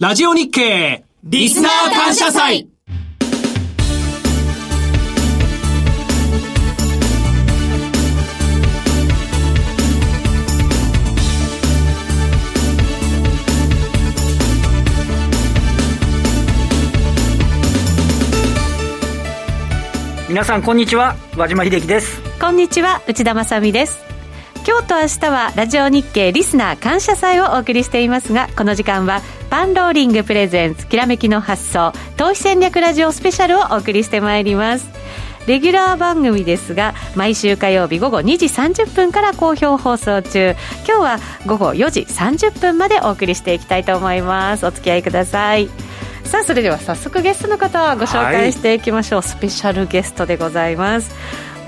ラジオ日経リスナー感謝祭。皆さんこんにちは。和島秀樹です。こんにちは。内田まさです今日と明日はラジオ日経リスナー感謝祭をお送りしていますがこの時間はパンローリングプレゼンツきらめきの発想投資戦略ラジオスペシャルをお送りしてまいります。レギュラー番組ですが毎週火曜日午後2時30分から好評放送中。今日は午後4時30分までお送りしていきたいと思います。お付き合いください。さあそれでは早速ゲストの方をご紹介していきましょう、はい、スペシャルゲストでございます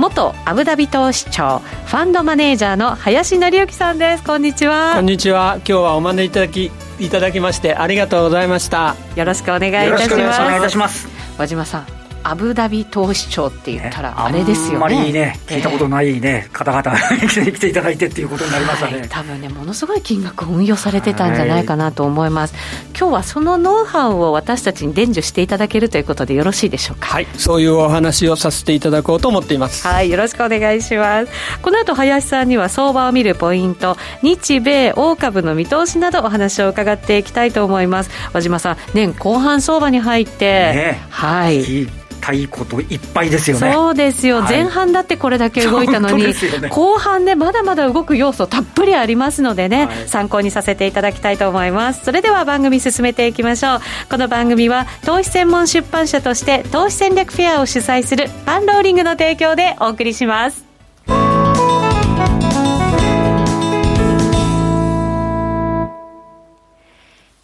元アブダビ投資庁ファンドマネージャーの林紀之さんです。こんにちは。こんにちは。今日はお招きいただきいただきましてありがとうございました。よろしくお願いいたします。お願いいたします。和島さんアブダビ投資庁って言ったらあれですよね、あんまりね聞いたことないね、えー、方々 来ていただいてっていうことになりましたね、はい、多分ねものすごい金額を運用されてたんじゃないかなと思います、はい、今日はそのノウハウを私たちに伝授していただけるということでよろしいでしょうか？はい。そういうお話をさせていただこうと思っています。はいよろしくお願いします。この後林さんには相場を見るポイント日米大株の見通しなどお話を伺っていきたいと思います。和島さん年後半相場に入って、ね、はいたいこといっぱいですよね。そうですよ、はい、前半だってこれだけ動いたのに、ね、後半ねまだまだ動く要素たっぷりありますのでね、はい、参考にさせていただきたいと思います。それでは番組進めていきましょう。この番組は投資専門出版社として投資戦略フェアを主催するパンローリングの提供でお送りします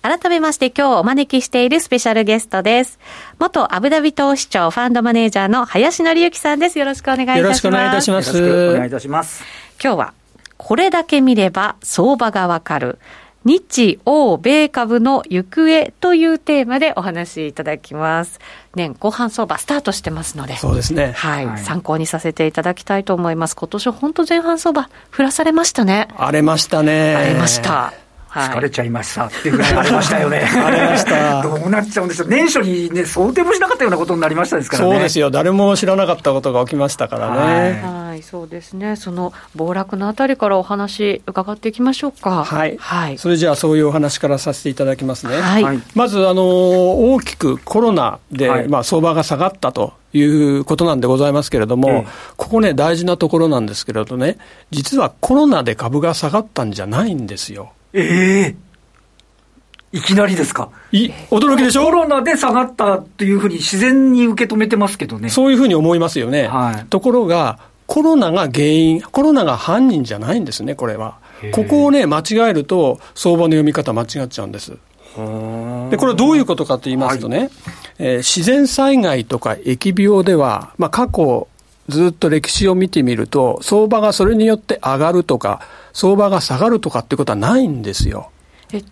改めまして今日お招きしているスペシャルゲストです。元アブダビ投資庁ファンドマネージャーの林紀之さんです。よろしくお願いいたします。よろしくお願いいたします。よろしくお願いいたします。今日は、これだけ見れば相場がわかる。日欧米株の行方というテーマでお話しいただきます。年後半相場スタートしてますので。そうですね。はい。はい、参考にさせていただきたいと思います。今年本当前半相場、降らされましたね。荒れましたね。荒れました。疲れちゃいましたっていうぐらいありましたよね。ありました。どうなっちゃうんですよ。年初にね、想定もしなかったようなことになりましたですからね。そうですよ。誰も知らなかったことが起きましたからね。はい、そうですね。その暴落のあたりからお話伺っていきましょうか。はい。はい。それじゃあそういうお話からさせていただきますね。はい。まず、あの、大きくコロナで、はい、まあ相場が下がったと。いうことなんでございますけれども、ええ、ここね、大事なところなんですけれどね、実はコロナで株が下がったんじゃないんですよ。ええいきなりですか？い驚きでしょ？コロナで下がったというふうに自然に受け止めてますけどね。そういうふうに思いますよね。はい、ところが、コロナが原因、コロナが犯人じゃないんですね、これは。ここをね、間違えると、相場の読み方間違っちゃうんです。で、これはどういうことかと言いますとね、はい、えー、自然災害とか疫病では、まあ、過去、ずっと歴史を見てみると、相場がそれによって上がるとか、相場が下がるとかってことはないんですよ。え例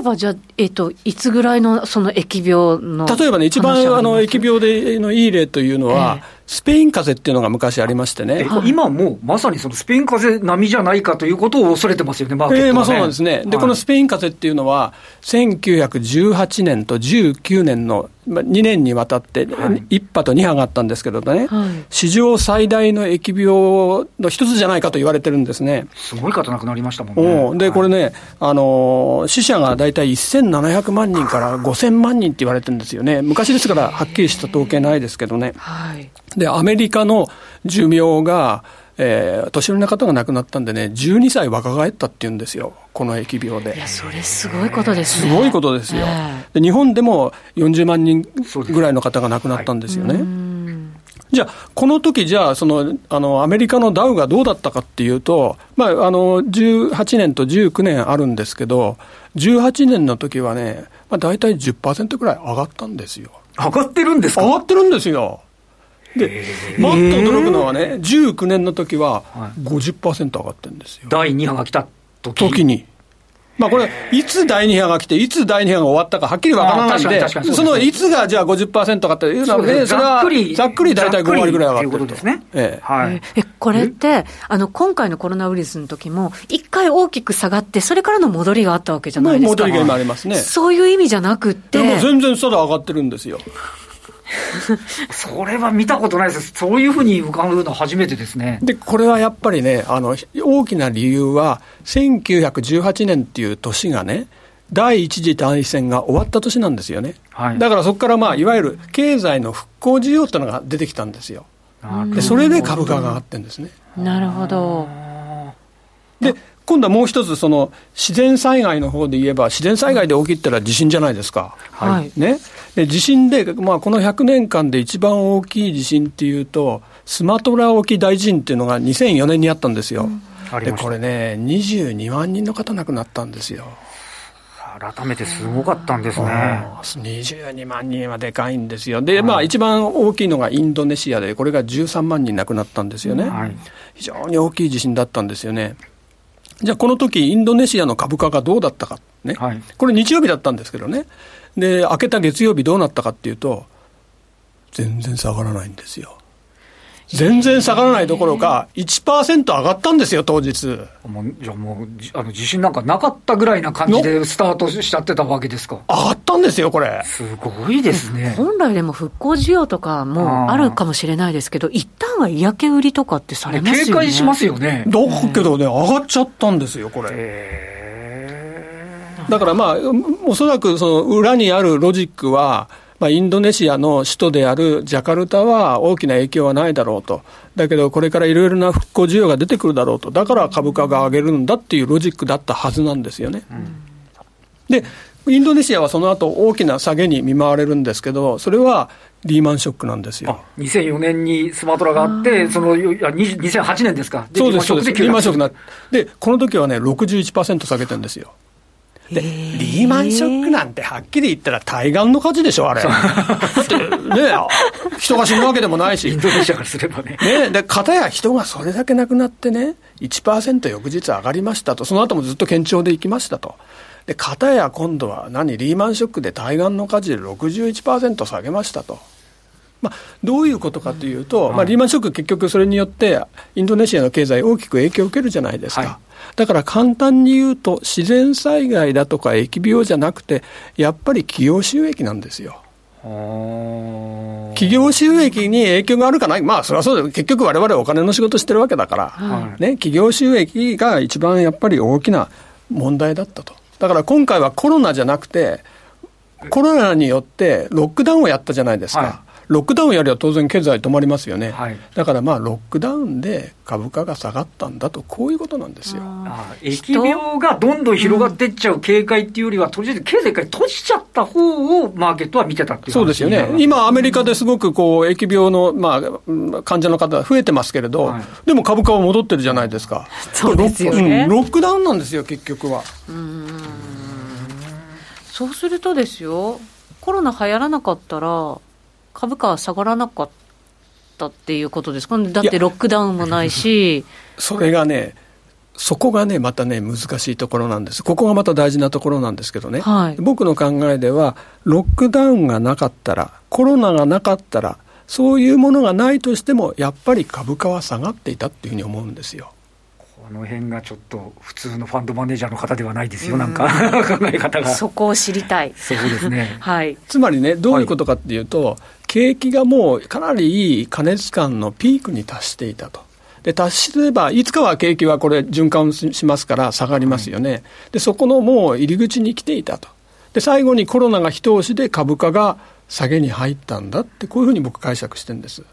えばじゃあ、えっ、と、いつぐらいのその疫病の例えばね、一番あの疫病でのいい例というのは、えースペイン風邪っていうのが昔ありましてね。今もまさにそのスペイン風邪並みじゃないかということを恐れてますよね、マーケットは、ね、えー、まあそうなんですね。で、はい、このスペイン風邪っていうのは、1918年と19年の2年にわたって、1波と2波があったんですけどね、はい、史上最大の疫病の一つじゃないかと言われてるんですね。すごい方亡くなりましたもんね。で、これね、あの、死者が大体1700万人から5000万人って言われてるんですよね。昔ですからはっきりした統計ないですけどね。はい、で、アメリカの寿命が、えー、年寄りの方が亡くなったんでね、12歳若返ったっていうんですよ、この疫病で。いや、それすごいことですね。すごいことですよ。で日本でも40万人ぐらいの方が亡くなったんですよね。じゃあ、この時じゃあ、その、あの、アメリカのダウがどうだったかっていうと、まあ、あの、18年と19年あるんですけど、18年の時はね、まあ、大体10%ぐらい上がったんですよ。上がってるんですか？上がってるんですよ。で、もっと驚くのはね、19年の時は50%上がってるんですよ。第2波が来た時時に。まあこれ、いつ第2波が来て、いつ第2波が終わったかはっきりわからないんで、そのいつがじゃあ50%かっていうのはね、それはざっくり大体5割ぐらい上がってると。ですね。ええ。はい。え、これって、あの、今回のコロナウイルスの時も、一回大きく下がって、それからの戻りがあったわけじゃないですか。戻りが今ありますね。そういう意味じゃなくて。でも全然ただ上がってるんですよ。それは見たことないです。そういうふうに浮かぶの初めてですね。で、これはやっぱりね、あの、大きな理由は、1918年っていう年がね、第一次大戦が終わった年なんですよね。はい、だからそこからまあ、いわゆる経済の復興需要っていうのが出てきたんですよ。で、それで株価が上がってるんですね。なるほど。で、今度はもう一つ、その自然災害の方で言えば、自然災害で起きたら地震じゃないですか。はい。ね。で、地震で、まあ、この100年間で一番大きい地震っていうと、スマトラ沖大地震っていうのが2004年にあったんですよ。うん、で、これね、22万人の方亡くなったんですよ。改めてすごかったんですね。22万人はでかいんですよ。で、はい、まあ一番大きいのがインドネシアで、これが13万人亡くなったんですよね。はい、非常に大きい地震だったんですよね。じゃあ、この時インドネシアの株価がどうだったか、ね、はい、これ、日曜日だったんですけどね、で、明けた月曜日どうなったかっていうと、全然下がらないんですよ。全然下がらないどころか、1%上がったんですよ、当日。もうじゃあもう、あの自信なんかなかったぐらいな感じでスタートしちゃってたわけですか。上がったんですよ、これ。すごいですね。本来でも復興需要とかもあるかもしれないですけど、一旦は嫌気売りとかってされますよね。警戒しますよね。だけどね、上がっちゃったんですよ、これ。だからまあ、おそらくその裏にあるロジックは、まあ、インドネシアの首都であるジャカルタは大きな影響はないだろうと、だけどこれからいろいろな復興需要が出てくるだろうと、だから株価が上げるんだっていうロジックだったはずなんですよね。うん、でインドネシアはその後大きな下げに見舞われるんですけど、それはリーマンショックなんですよ。2004年にスマトラがあって、その2008年ですか、そうです、そうです、リーマンショックなで、この時はね、61%下げてるんですよ。で、リーマンショックなんてはっきり言ったら対岸の火事でしょ、あれ。ね、人が死ぬわけでもないし。インドネシアからすればね。ね、で、かたや人がそれだけ亡くなってね、1%翌日上がりましたと、その後もずっと堅調でいきましたと。で、かたや今度は何、リーマンショックで対岸の火事で61%下げましたと。まあ、どういうことかというと、まあ、リーマンショック結局それによってインドネシアの経済大きく影響を受けるじゃないですか。はいだから簡単に言うと、自然災害だとか疫病じゃなくて、やっぱり企業収益なんですよ。企業収益に影響があるかな？い、まあ、それはそうで、結局、われわれお金の仕事してるわけだから、はい、ね、企業収益が一番やっぱり大きな問題だったと。だから今回はコロナじゃなくて、コロナによってロックダウンをやったじゃないですか。はいロックダウンやりゃ当然経済止まりますよね、はい、だからまあロックダウンで株価が下がったんだと、こういうことなんですよ。疫病がどんどん広がっていっちゃう警戒っていうよりは、とりあえず経済一回閉じちゃった方をマーケットは見てたっていうそうですよね、今、アメリカですごくこう疫病の、まあ、患者の方増えてますけれど、はい、でも株価は戻ってるじゃないですか。そうですよね、うん、ロックダウンなんですよ、結局は。うん。そうするとですよ、コロナ流行らなかったら、株価は下がらなかったっていうことですか、だってロックダウンもないし。それがね、そこがね、またね、難しいところなんです。ここがまた大事なところなんですけどね、はい、僕の考えでは、ロックダウンがなかったら、コロナがなかったら、そういうものがないとしても、やっぱり株価は下がっていたっていうふうに思うんですよ。この辺がちょっと普通のファンドマネージャーの方ではないですよ、なんか 考え方が。そこを知りたい。そうですね。はい。つまりね、どういうことかっていうと、はい、景気がもうかなりいい過熱感のピークに達していたと。で、達すれば、いつかは景気はこれ循環しますから下がりますよね。はい、で、そこのもう入り口に来ていたと。で、最後にコロナが一押しで株価が下げに入ったんだって、こういうふうに僕解釈してるんです。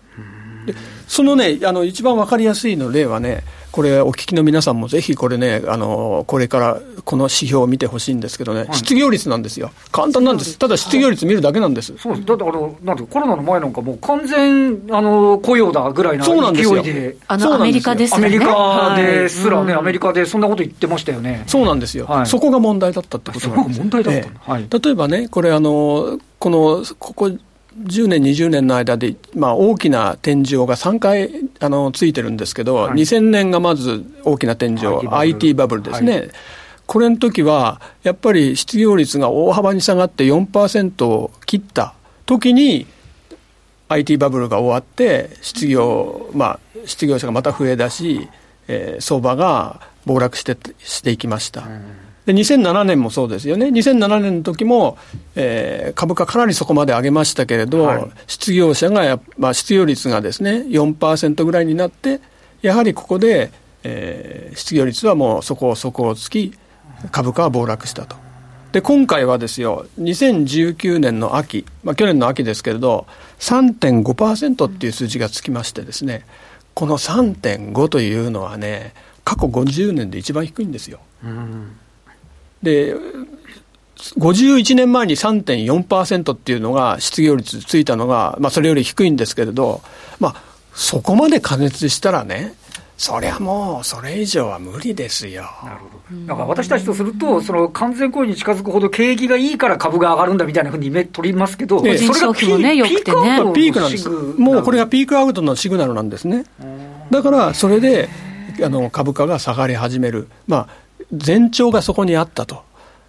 でそのね、あの一番分かりやすいの例はね、これ、お聞きの皆さんもぜひこれね、あのこれからこの指標を見てほしいんですけどね、はい、失業率なんですよ、簡単なんです、ただ失業率見るだけなんです。そうです。だってあのなんてコロナの前なんか、もう完全あの雇用だぐらいな勢いで、あのアメリカです、ね、アメリカですらね、はい、アメリカでそんなこと言ってましたよね。そうなんですよ、はい、そこが問題だったってことなんです。問題だった、例えばね、これあの、このここ10年、20年の間で、まあ、大きな天井が3回あのついてるんですけど、はい、2000年がまず大きな天井、IT バブルですね。はい。これの時は、やっぱり失業率が大幅に下がって4%を切った時に、IT バブルが終わって、失業、まあ、失業者がまた増えだし、えー、相場が暴落してしていきました。で2007年もそうですよね、2007年の時も、えー、株価かなりそこまで上げましたけれど、はい、失業者がまあ、失業率がですね4%ぐらいになって、やはりここで、えー、失業率はもうそこそこをつき、株価は暴落したと。で、今回はですよ、2019年の秋、まあ、去年の秋ですけれど、3.5%っていう数字がつきましてですね、この3.5というのはね、過去50年で一番低いんですよ。で、51年前に3.4%っていうのが失業率ついたのが、まあ、それより低いんですけれど、まあ、そこまで加熱したらね、そりゃもう、それ以上は無理ですよ。なるほど。だから私たちとすると、その完全雇用に近づくほど景気がいいから株が上がるんだみたいなふうに取りますけど、それがピ,、ね、ピークアウトのピークなんです。もうこれがピークアウトのシグナルなんですね。だから、それで、あの、株価が下がり始める。まあ、前兆がそこにあったと。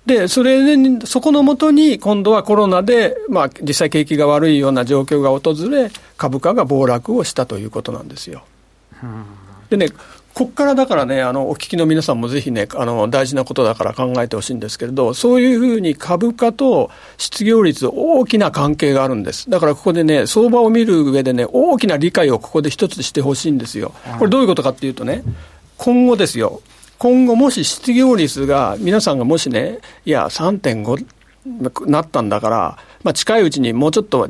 で、それで、そこのもとに、今度はコロナで、まあ、実際景気が悪いような状況が訪れ、株価が暴落をしたということなんですよ。でね、ここからだからね、あの、お聞きの皆さんもぜひね、あの、大事なことだから考えてほしいんですけれど、そういうふうに株価と失業率、大きな関係があるんです。だからここでね、相場を見る上でね、大きな理解をここで一つしてほしいんですよ。これどういうことかっていうとね、今後ですよ、今後もし失業率が、皆さんがもしね、いや、3.5なったんだから、まあ、近いうちにもうちょっと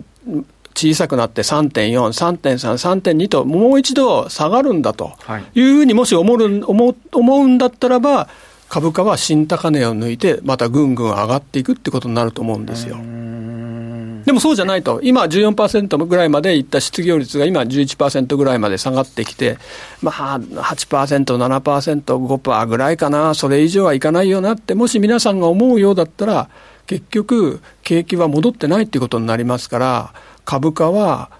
小さくなって3.4、3.3、3.2ともう一度下がるんだというふうにもし思う思思うんだったらば、株価は新高値を抜いて、またぐんぐん上がっていくってことになると思うんですよ。でもそうじゃないと、今14%ぐらいまでいった失業率が今11%ぐらいまで下がってきて、まあ8%、7%、5%ぐらいかな、それ以上はいかないよなって、もし皆さんが思うようだったら、結局、景気は戻ってないっていうことになりますから、株価は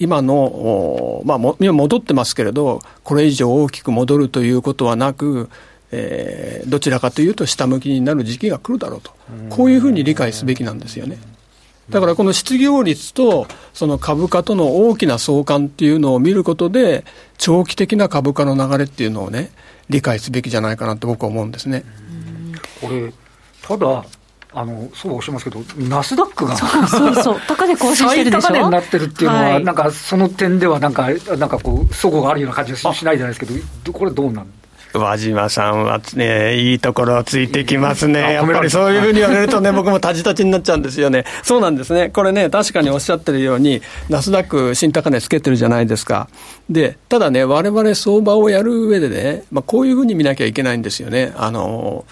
今の、まあ、今戻ってますけれど、これ以上大きく戻るということはなく、えー、どちらかというと下向きになる時期が来るだろうと、こういうふうに理解すべきなんですよね。だからこの失業率とその株価との大きな相関っていうのを見ることで、長期的な株価の流れっていうのをね、理解すべきじゃないかなと僕は思うんですね。これただあのそうおっしゃいますけど、ナスダックがそうそうそう、高値更新してるでしょ？最高値になってるっていうのは、はい、なんかその点ではなんか、なんかこう、そごがあるような感じがしないじゃないですけど、これ、どうなん和島さんはね、いいところをついてきますね。やっぱりそういうふうに言われるとね、僕もたじたちになっちゃうんですよね。そうなんですね。これね、確かにおっしゃってるように、ナスダック新高値つけてるじゃないですか。で、ただね、我々相場をやる上でね、まあ、こういうふうに見なきゃいけないんですよね。あの、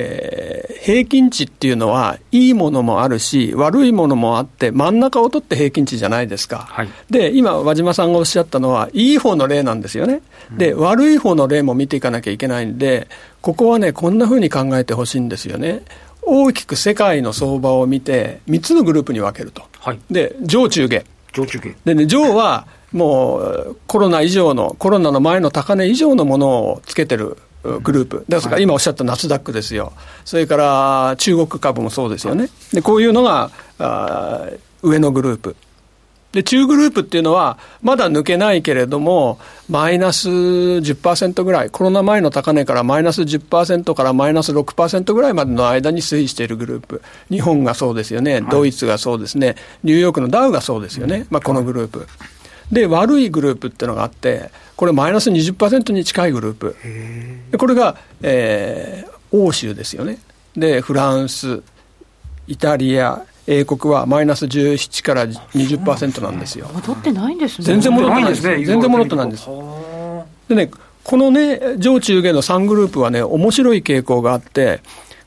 えー、平均値っていうのは、いいものもあるし、悪いものもあって、真ん中を取って平均値じゃないですか。はい、で、今、和島さんがおっしゃったのは、いい方の例なんですよね。で、悪い方の例も見ていかなきゃいけないんで、ここはね、こんなふうに考えてほしいんですよね。大きく世界の相場を見て、3つのグループに分けると。はい、で、上中下。上中下。でね、上は、もうコロナ以上の、コロナの前の高値以上のものをつけてるグループ、ですから今おっしゃったナスダックですよ、それから中国株もそうですよね、でこういうのがあ上のグループ。で、中グループっていうのは、まだ抜けないけれども、マイナス10%ぐらい、コロナ前の高値からマイナス10%からマイナス6%ぐらいまでの間に推移しているグループ。日本がそうですよね、ドイツがそうですね、ニューヨークのダウがそうですよね、まあ、このグループ。で、悪いグループっていうのがあって、これマイナス20%に近いグループ。でこれが、えー、欧州ですよね。で、フランス、イタリア、英国はマイナス17から20%なんですよ。戻ってないんですね。全然戻ってないです。全然戻ってないんです。でね、このね、上中下の3グループはね、面白い傾向があって、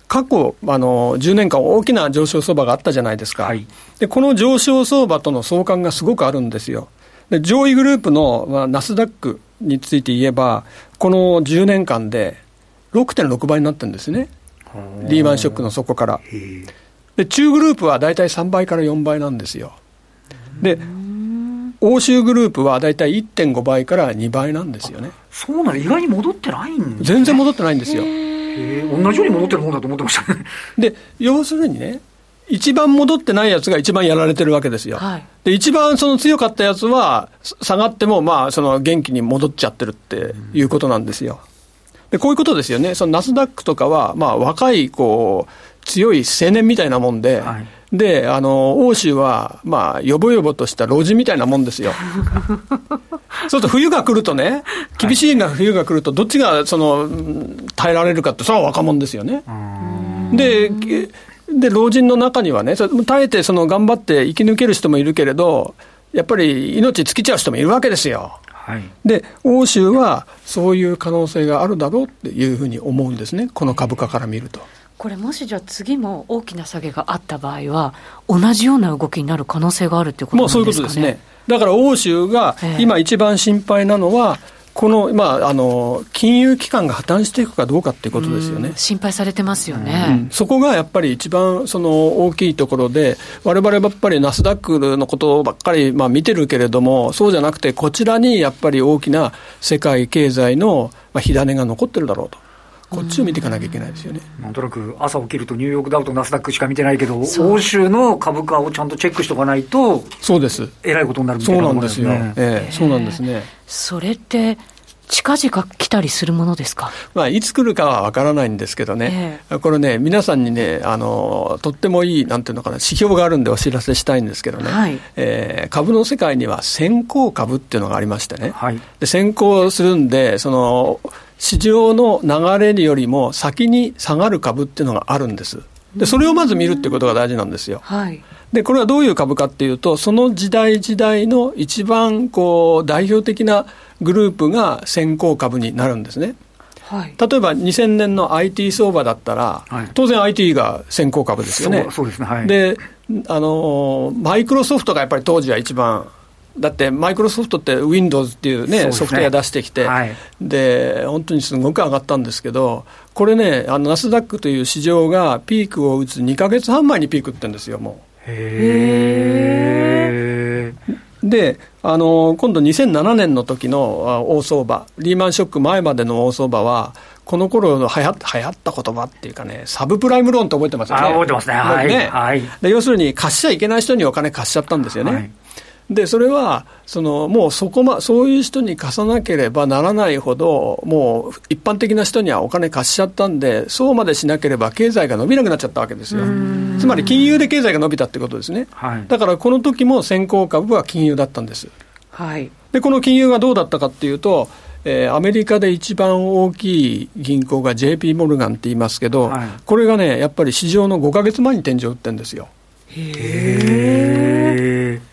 過去、あの、10年間大きな上昇相場があったじゃないですか。はい、で、この上昇相場との相関がすごくあるんですよ。で上位グループの、まあ、ナスダックについて言えば、この10年間で6.6倍になってるんですね、リーマンショックの底から。で中グループは大体3倍から4倍なんですよ。で欧州グループは大体1.5倍から2倍なんですよね。そうなの？意外に戻ってないんです、ね、全然戻ってないんですよ。同じように戻ってるもんだと思ってましたね。で、要するにね、一番戻ってないやつが一番やられてるわけですよ。はい、で、一番その強かったやつは、下がっても、まあ、その元気に戻っちゃってるっていうことなんですよ。で、こういうことですよね。そのナスダックとかは、まあ、若い、こう、強い青年みたいなもんで、はいで、あの、欧州は、まあ、よぼよぼとした老人みたいなもんですよ。そうすると冬が来るとね、厳しいが冬が来ると、どっちが、その、耐えられるかって、それは若者ですよね。で、で、老人の中にはね、耐えて、その、頑張って生き抜ける人もいるけれど、やっぱり命尽きちゃう人もいるわけですよ。はい、で、欧州はそういう可能性があるだろうっていうふうに思うんですね、この株価から見ると。これもしじゃあ次も大きな下げがあった場合は、同じような動きになる可能性があるっていうことなんですか、ね、もうそういうことですね。だから欧州が今一番心配なのは、この、まあ、あの、金融機関が破綻していくかどうかっていうことですよね。心配されてますよね、うん、そこがやっぱり一番その大きいところで、われわれやっぱりナスダックのことばっかり、まあ、見てるけれども、そうじゃなくて、こちらにやっぱり大きな世界経済の火種が残ってるだろうと。こっちを見ていかなきゃいけないですよね。なんとなく朝起きるとニューヨークダウとナスダックしか見てないけど、欧州の株価をちゃんとチェックしておかないと、そうです。えらいことになるみたいな、ね、そうなんですよ。ええ、そうなんですね。それって近々来たりするものですか、まあ、いつ来るかは分からないんですけどね、えー、これね、皆さんにねあの、とってもいい、なんていうのかな、指標があるんでお知らせしたいんですけどね、はい、えー、株の世界には先行株っていうのがありましてね、はい、で先行するんで、その市場の流れよりも先に下がる株っていうのがあるんです。でそれをまず見るっていうことが大事なんですよ。はいで、これはどういう株かっていうと、その時代時代の一番こう代表的なグループが先行株になるんですね。はい、例えば2000年の IT 相場だったら、はい、当然 IT が先行株ですよね。そうですね、はい、で、あの、マイクロソフトがやっぱり当時は一番、だってマイクロソフトって Windows っていうね、ねソフトウェア出してきて、はい、で、本当にすごく上がったんですけど、これね、あのナスダックという市場がピークを打つ2か月半前にピークってんですよ、もう。へであの今度2007年の時の大相場リーマンショック前までの大相場はこの頃の流行流行った言葉っていうかねサブプライムローンって覚えてますよね。覚えてますね。はい、ね。はい、で要するに貸しちゃいけない人にお金貸しちゃったんですよね、はいでそれはそのもうそこ、ま、そういう人に貸さなければならないほどもう一般的な人にはお金貸しちゃったんでそうまでしなければ経済が伸びなくなっちゃったわけですよ。つまり金融で経済が伸びたってことですね、はい、だからこの時も先行株は金融だったんです、はい、でこの金融がどうだったかっていうとえー、アメリカで一番大きい銀行が JP モルガンって言いますけど、はい、これがね、やっぱり市場の5か月前に天井を打ってるんですよ。へえ。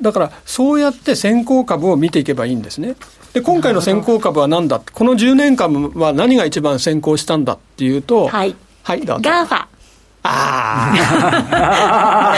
だからそうやって先行株を見ていけばいいんですね。で今回の先行株は何だ？この10年間は何が一番先行したんだっていうと、はい、はい、どうぞ。 GAFA。ああ。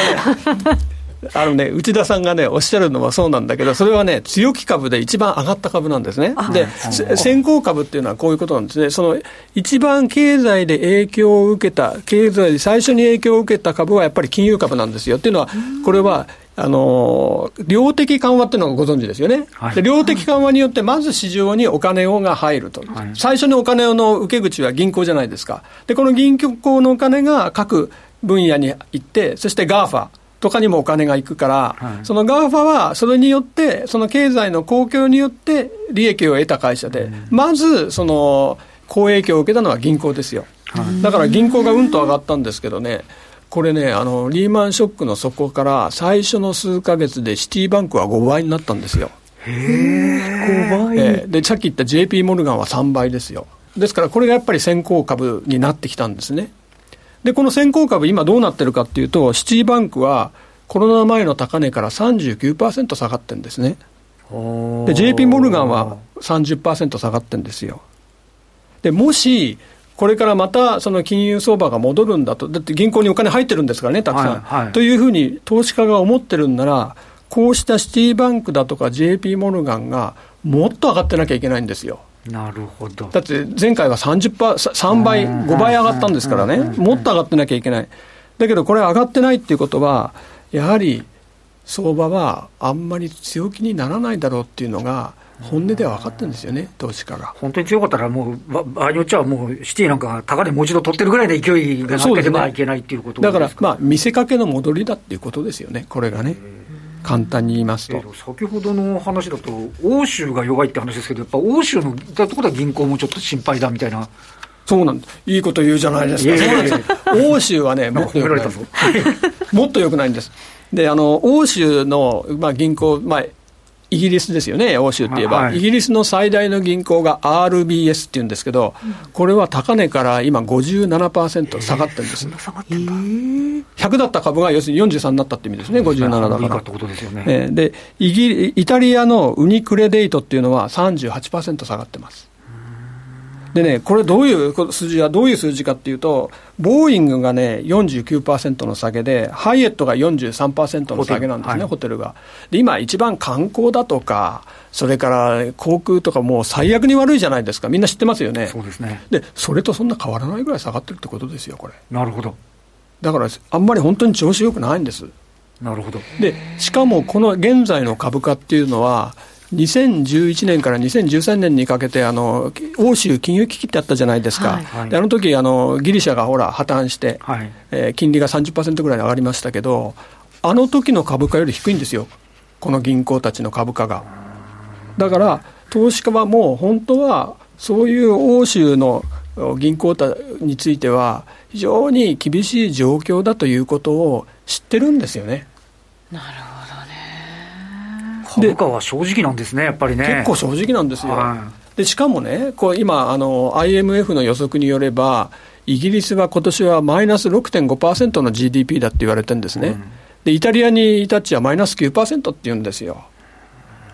あのね、内田さんがね、おっしゃるのはそうなんだけど、それはね、強気株で一番上がった株なんですね。で、先行株っていうのはこういうことなんですね。その、一番経済で影響を受けた、経済で最初に影響を受けた株はやっぱり金融株なんですよ。っていうのは、これは、あの量的緩和っていうのをご存知ですよね、はい、で量的緩和によって、まず市場にお金をが入ると、はい、最初にお金の受け口は銀行じゃないですか、でこの銀行のお金が各分野に行って、そして GAFA とかにもお金が行くから、はい、その GAFA はそれによって、その経済の公共によって利益を得た会社で、うん、まずその好影響を受けたのは銀行ですよ。だから銀行がうんと上がったんですけどね、これねあの、リーマンショックの底から最初の数か月でシティバンクは5倍になったんですよ。へえ、5倍、えー、で、さっき言った JP モルガンは3倍ですよ。ですから、これがやっぱり先行株になってきたんですね。で、この先行株、今どうなってるかっていうと、シティバンクはコロナ前の高値から39%下がってるんですね。で、JP モルガンは30%下がってるんですよ。で、もし、これからまたその金融相場が戻るんだと、だって銀行にお金入ってるんですからね、たくさん。はいはい、というふうに投資家が思ってるんなら、こうしたシティバンクだとか JP モルガンがもっと上がってなきゃいけないんですよ。なるほど。だって前回は30%、3倍、5倍上がったんですからね、もっと上がってなきゃいけない。だけどこれ上がってないっていうことは、やはり相場はあんまり強気にならないだろうっていうのが、本音では分かってるんですよね、投資家が。本当に強かったら、もう場合によっちゃ、もうシティなんか、高値もう一度取ってるぐらいの勢いがなければいけないっていうことだから、まあ、見せかけの戻りだっていうことですよね、これがね。簡単に言いますと、先ほどの話だと、欧州が弱いって話ですけど、やっぱ欧州のところは銀行もちょっと心配だみたいな。そうなんいいこと言うじゃないですか、そうなんです。欧州はね、もっとよくない、もっとよくないんです。であの欧州の、まあ、銀行、まあ、イギリスですよね、欧州って言えば、はい、イギリスの最大の銀行が RBS っていうんですけど、これは高値から今57%下がってるんです。100だった株が要するに43になったって意味ですね、57だから。ってことですよね。でイギイタリアのウニクレデイトっていうのは38%下がってます。でね、これどういう数字はどういう数字かっていうと、ボーイングがね、49%の下げで、ハイエットが43%の下げなんですね、ホテルはい、ホテルが。で、今一番観光だとか、それから航空とかもう最悪に悪いじゃないですか。みんな知ってますよね。そうですね。で、それとそんな変わらないぐらい下がってるってことですよ、これ。なるほど。だから、あんまり本当に調子よくないんです。なるほど。で、しかもこの現在の株価っていうのは、2011年から2013年にかけてあの、欧州金融危機ってあったじゃないですか、はい、であの時あのギリシャがほら破綻して、はい、えー、金利が30%ぐらい上がりましたけど、あの時の株価より低いんですよ、この銀行たちの株価が。だから、投資家はもう本当は、そういう欧州の銀行については、非常に厳しい状況だということを知ってるんですよね。なるほど株価は正直なんですね、やっぱりね。結構正直なんですよ。はい、でしかもね、こう今あの、IMF の予測によれば、イギリスは今年はマイナス6.5%の GDP だって言われてるんですね、うん、でイタリアにいたっちはマイナス9%って言うんですよ。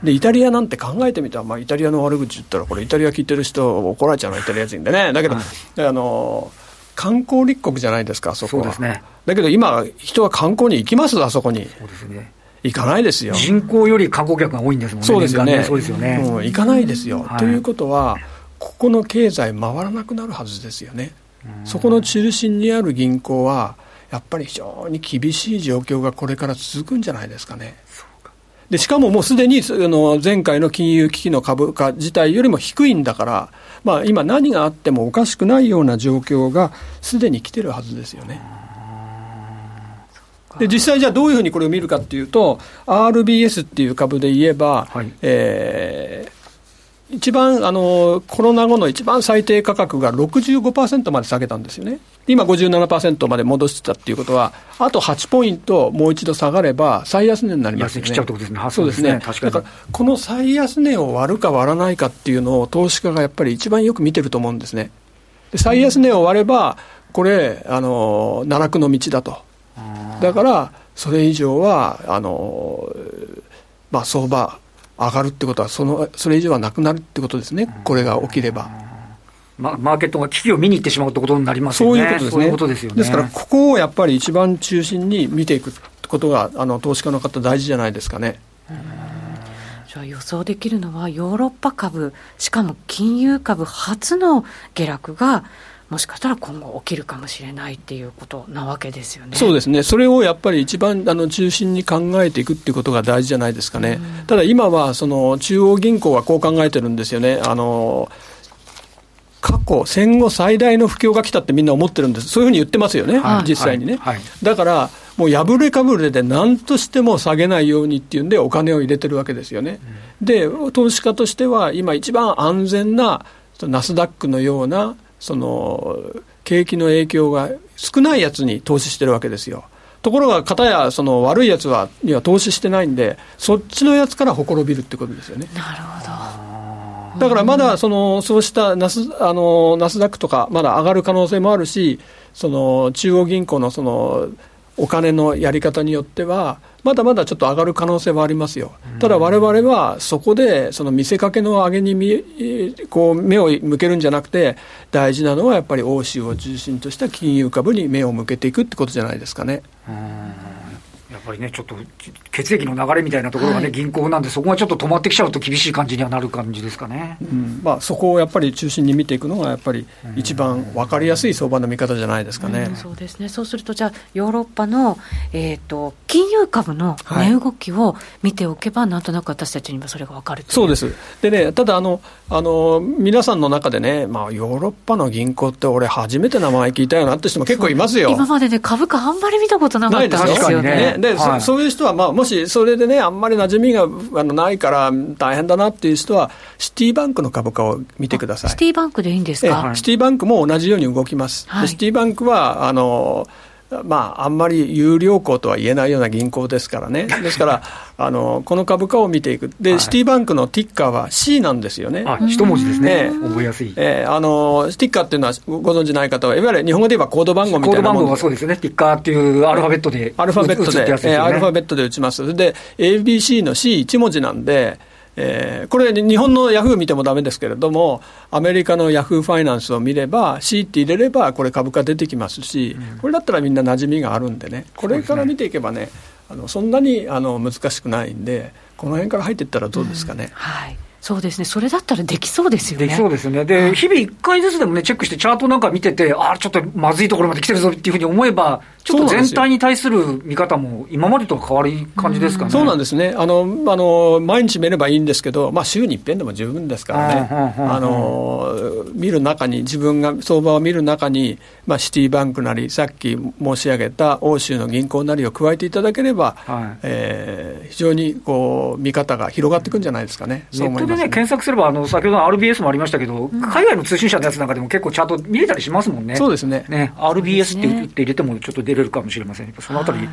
でイタリアなんて考えてみたら、まあ、イタリアの悪口言ったら、これ、イタリア聞いてる人、怒られちゃうの、イタリア人でね、だけど、はい、あの観光立国じゃないですか、そこは。そうですね、だけど今、人は観光に行きます、あそこに。そうですね行かないですよ。人口より観光客が多いんですもんね、そうですよね、そうですよね、うん、行かないですよ、はい、ということは、ここの経済、回らなくなるはずですよね、そこの中心にある銀行は、やっぱり非常に厳しい状況がこれから続くんじゃないですかね。でしかももうすでにあの前回の金融危機の株価自体よりも低いんだから、まあ、今、何があってもおかしくないような状況がすでに来てるはずですよね。で実際じゃあどういうふうにこれを見るかっていうと RBS っていう株で言えば、はい、えー、一番あのコロナ後の一番最低価格が65%まで下げたんですよね。今57%まで戻してたっていうことは、あと8ポイントもう一度下がれば、最安値になりますよね。そうですね。だから、この最安値を割るか割らないかっていうのを、投資家がやっぱり一番よく見てると思うんですね。最安値を割れば、これ、あの、奈落の道だと。だからそれ以上はあの、まあ、相場上がるってことはそのそれ以上はなくなるってことですね、これが起きれば。ま、マーケットが危機を見に行ってしまうってことになりますよね。そういうことですね。ですから、ここをやっぱり一番中心に見ていくことが、あの投資家の方、大事じゃないですかね。じゃあ予想できるのは、ヨーロッパ株、しかも金融株初の下落が、もしかしたら今後起きるかもしれないっていうことなわけですよね。そうですね。それをやっぱり一番あの中心に考えていくっていうことが大事じゃないですかね。うん、ただ今はその中央銀行はこう考えてるんですよね。あの過去、戦後最大の不況が来たってみんな思ってるんです、そういうふうに言ってますよね、はい、実際にね。はいはい、だから、もう破れかぶれで何としても下げないようにっていうんで、お金を入れてるわけですよね。うん、で、投資家としては、今、一番安全なナスダックのようなその景気の影響が少ないやつに投資してるわけですよ。ところが、かたやその悪いやつはには投資してないんで、そっちのやつからほころびるってことですよね。なるほどだからまだそのそうしたナスあのナスダックとか、まだ上がる可能性もあるし、その中央銀行のそのお金のやり方によっては、まだまだちょっと上がる可能性はありますよ、ただ、われわれはそこで、その見せかけの上げに見こう目を向けるんじゃなくて、大事なのはやっぱり欧州を中心とした金融株に目を向けていくってことじゃないですかね。やっぱりね、ちょっと血液の流れみたいなところがね、はい、銀行なんで、そこがちょっと止まってきちゃうと厳しい感じにはなる感じですかね、うん、まあ、そこをやっぱり中心に見ていくのが、やっぱり一番分かりやすい相場の見方じゃないですかね、うん、そうですね、そうすると、じゃあ、ヨーロッパの、えーと、金融株の値動きを見ておけば、はい、なんとなく私たちにもそれが分かるそうです、でね、ただあのあの、皆さんの中でね、まあ、ヨーロッパの銀行って、俺、初めて名前聞いたよなって人も結構いますよ。今までね、株価、あんまり見たことなかったんですよね。で、はい、そそういう人は、まあ、もしそれでね、あんまり馴染みがあのないから大変だなっていう人は、シティバンクの株価を見てください。シティバンクでいいんですか、シティバンクも同じように動きます。はい、シティバンクはあのまあ、あんまり有料校とは言えないような銀行ですからね、ですから、あのこの株価を見ていく、で、はい、シティバンクのティッカーは C なんですよね。一文字ですね、覚えやすい。えー、あのティッカーっていうのは、ご存じない方は、いわゆる日本語で言えばコード番号みたいなコード番号はそうですね、ティッカーっていうアルファベットで、アルファベットで、ね。えー、アルファベットで打ちます。で、ABC の C1 文字なんで、えー、これ、日本のヤフー見てもだめですけれども、アメリカのヤフーファイナンスを見れば、C って入れれば、これ、株価出てきますし、うん、これだったらみんな馴染みがあるんでね、これから見ていけばね、あのそんなにあの難しくないんで、この辺から入っていったらどうですかね。うん、はい。そうですね、それだったらできそうですよね。できそうですね。で、日々1回ずつでもね、チェックして、チャートなんか見てて、ああ、ちょっとまずいところまで来てるぞっていうふうに思えば、ちょっと全体に対する見方も、今までと変わる感じですかね。そうなんですね。あの、あの、毎日見ればいいんですけど、まあ、週に一遍でも十分ですからね。あの、見る中に、自分が相場を見る中に、まあ、シティバンクなり、さっき申し上げた欧州の銀行なりを加えていただければ、はい、えー、非常にこう、見方が広がっていくんじゃないですかね。ネットでね、検索すれば、の先ほどの RBS もありましたけど、海外の通信社のやつなんかでも結構チャート見れたりしますもんね。そうですね。ね、RBS って言って入れてもちょっと出れるかもしれません。そのあたり、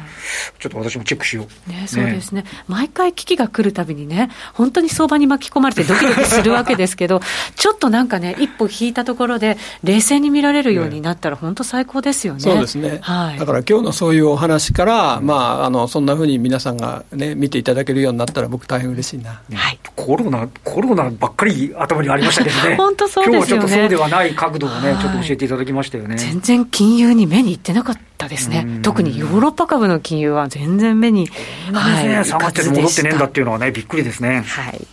ちょっと私もチェックしよう。ね、そうですね。毎回危機が来るたびにね、本当に相場に巻き込まれてドキドキするわけですけど、ちょっとなんかね、一歩引いたところで、冷静に見られるようになったら、本当最高ですよね。そうですね。はい。だから今日のそういうお話から、まあ、あの、そんなふうに皆さんがね、見ていただけるようになったら、僕大変嬉しいな。はい。コロナ、コロナばっかり頭にありましたけどね。本当そうですよね。今日はちょっとそうではない角度をね、ちょっと教えていただきましたよね。全然金融に目にいってなかったですね。特にヨーロッパ株の金融は全然目に、はい、下がって戻ってねえんだっていうのはね、びっくりですね。はい。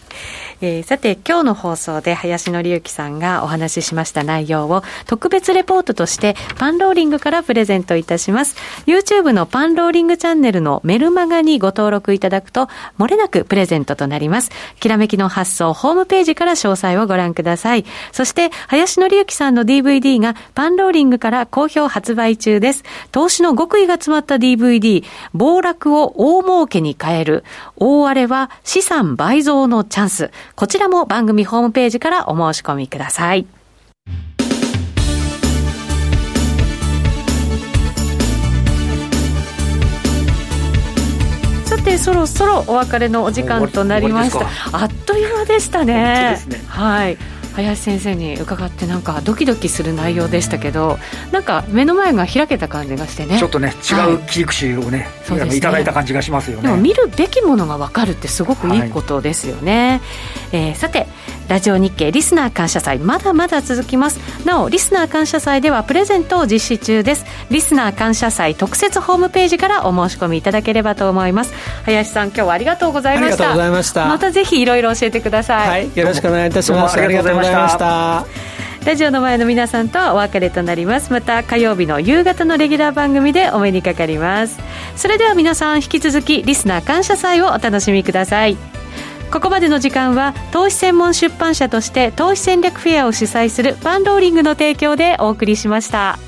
えー、さて今日の放送で林紀之さんがお話ししました内容を特別レポートとしてパンローリングからプレゼントいたします。YouTube のパンローリングチャンネルのメルマガにご登録いただくと漏れなくプレゼントとなります。きらめきの発送ホームページから詳細をご覧ください。そして林紀之さんの DVD がパンローリングから好評発売中です。投資の極意が詰まった DVD 暴落を大儲けに変える。大荒れは資産倍増のチャンス。こちらも番組ホームページからお申し込みください。さてそろそろお別れのお時間となりました。あっという間でしたね、ね、はい林先生に伺ってなんかドキドキする内容でしたけどなんか目の前が開けた感じがしてね。ちょっとね違う切り口をね,、はい、ね。いただいた感じがしますよね。でも見るべきものが分かるってすごくいいことですよね、はい、えー、さてラジオ日経リスナー感謝祭まだまだ続きます。なおリスナー感謝祭ではプレゼントを実施中です。リスナー感謝祭特設ホームページからお申し込みいただければと思います。林さん今日はありがとうございました。ありがとうございました。またぜひいろいろ教えてください、はい、よろしくお願いいたします。ありがとうございました。ラジオの前の皆さんとはお別れとなります。また火曜日の夕方のレギュラー番組でお目にかかります。それでは皆さん引き続きリスナー感謝祭をお楽しみくださいここまでの時間は投資専門出版社として投資戦略フェアを主催するファンローリングの提供でお送りしました。